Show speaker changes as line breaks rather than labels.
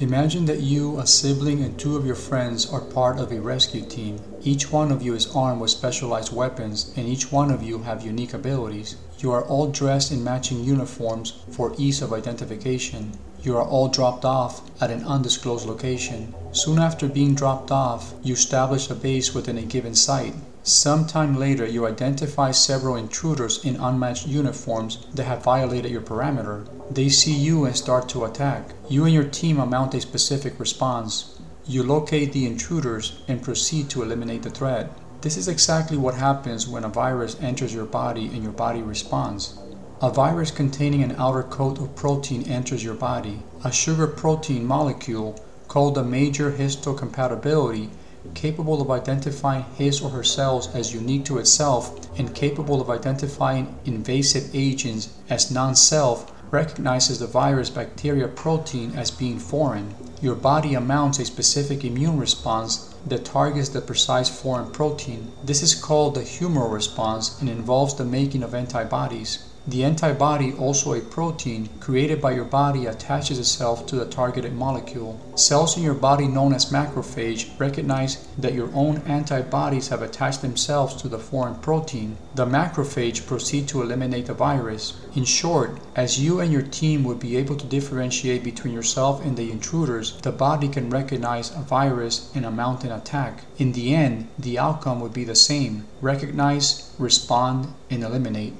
Imagine that you, a sibling, and two of your friends are part of a rescue team. Each one of you is armed with specialized weapons, and each one of you have unique abilities. You are all dressed in matching uniforms for ease of identification. You are all dropped off at an undisclosed location. Soon after being dropped off, you establish a base within a given site. Sometime later, you identify several intruders in unmatched uniforms that have violated your perimeter. They see you and start to attack. You and your team mount a specific response. You locate the intruders and proceed to eliminate the threat. This is exactly what happens when a virus enters your body and your body responds. A virus containing an outer coat of protein enters your body. A sugar protein molecule called a major histocompatibility capable of identifying his or her cells as unique to itself and capable of identifying invasive agents as non self, recognizes the virus bacteria protein as being foreign. Your body mounts a specific immune response that targets the precise foreign protein. This is called the humoral response and involves the making of antibodies. The antibody, also a protein created by your body, attaches itself to the targeted molecule. Cells in your body, known as macrophage, recognize that your own antibodies have attached themselves to the foreign protein. The macrophage proceed to eliminate the virus. In short, as you and your team would be able to differentiate between yourself and the intruders, the body can recognize a virus and mount an attack. In the end, the outcome would be the same recognize, respond, and eliminate.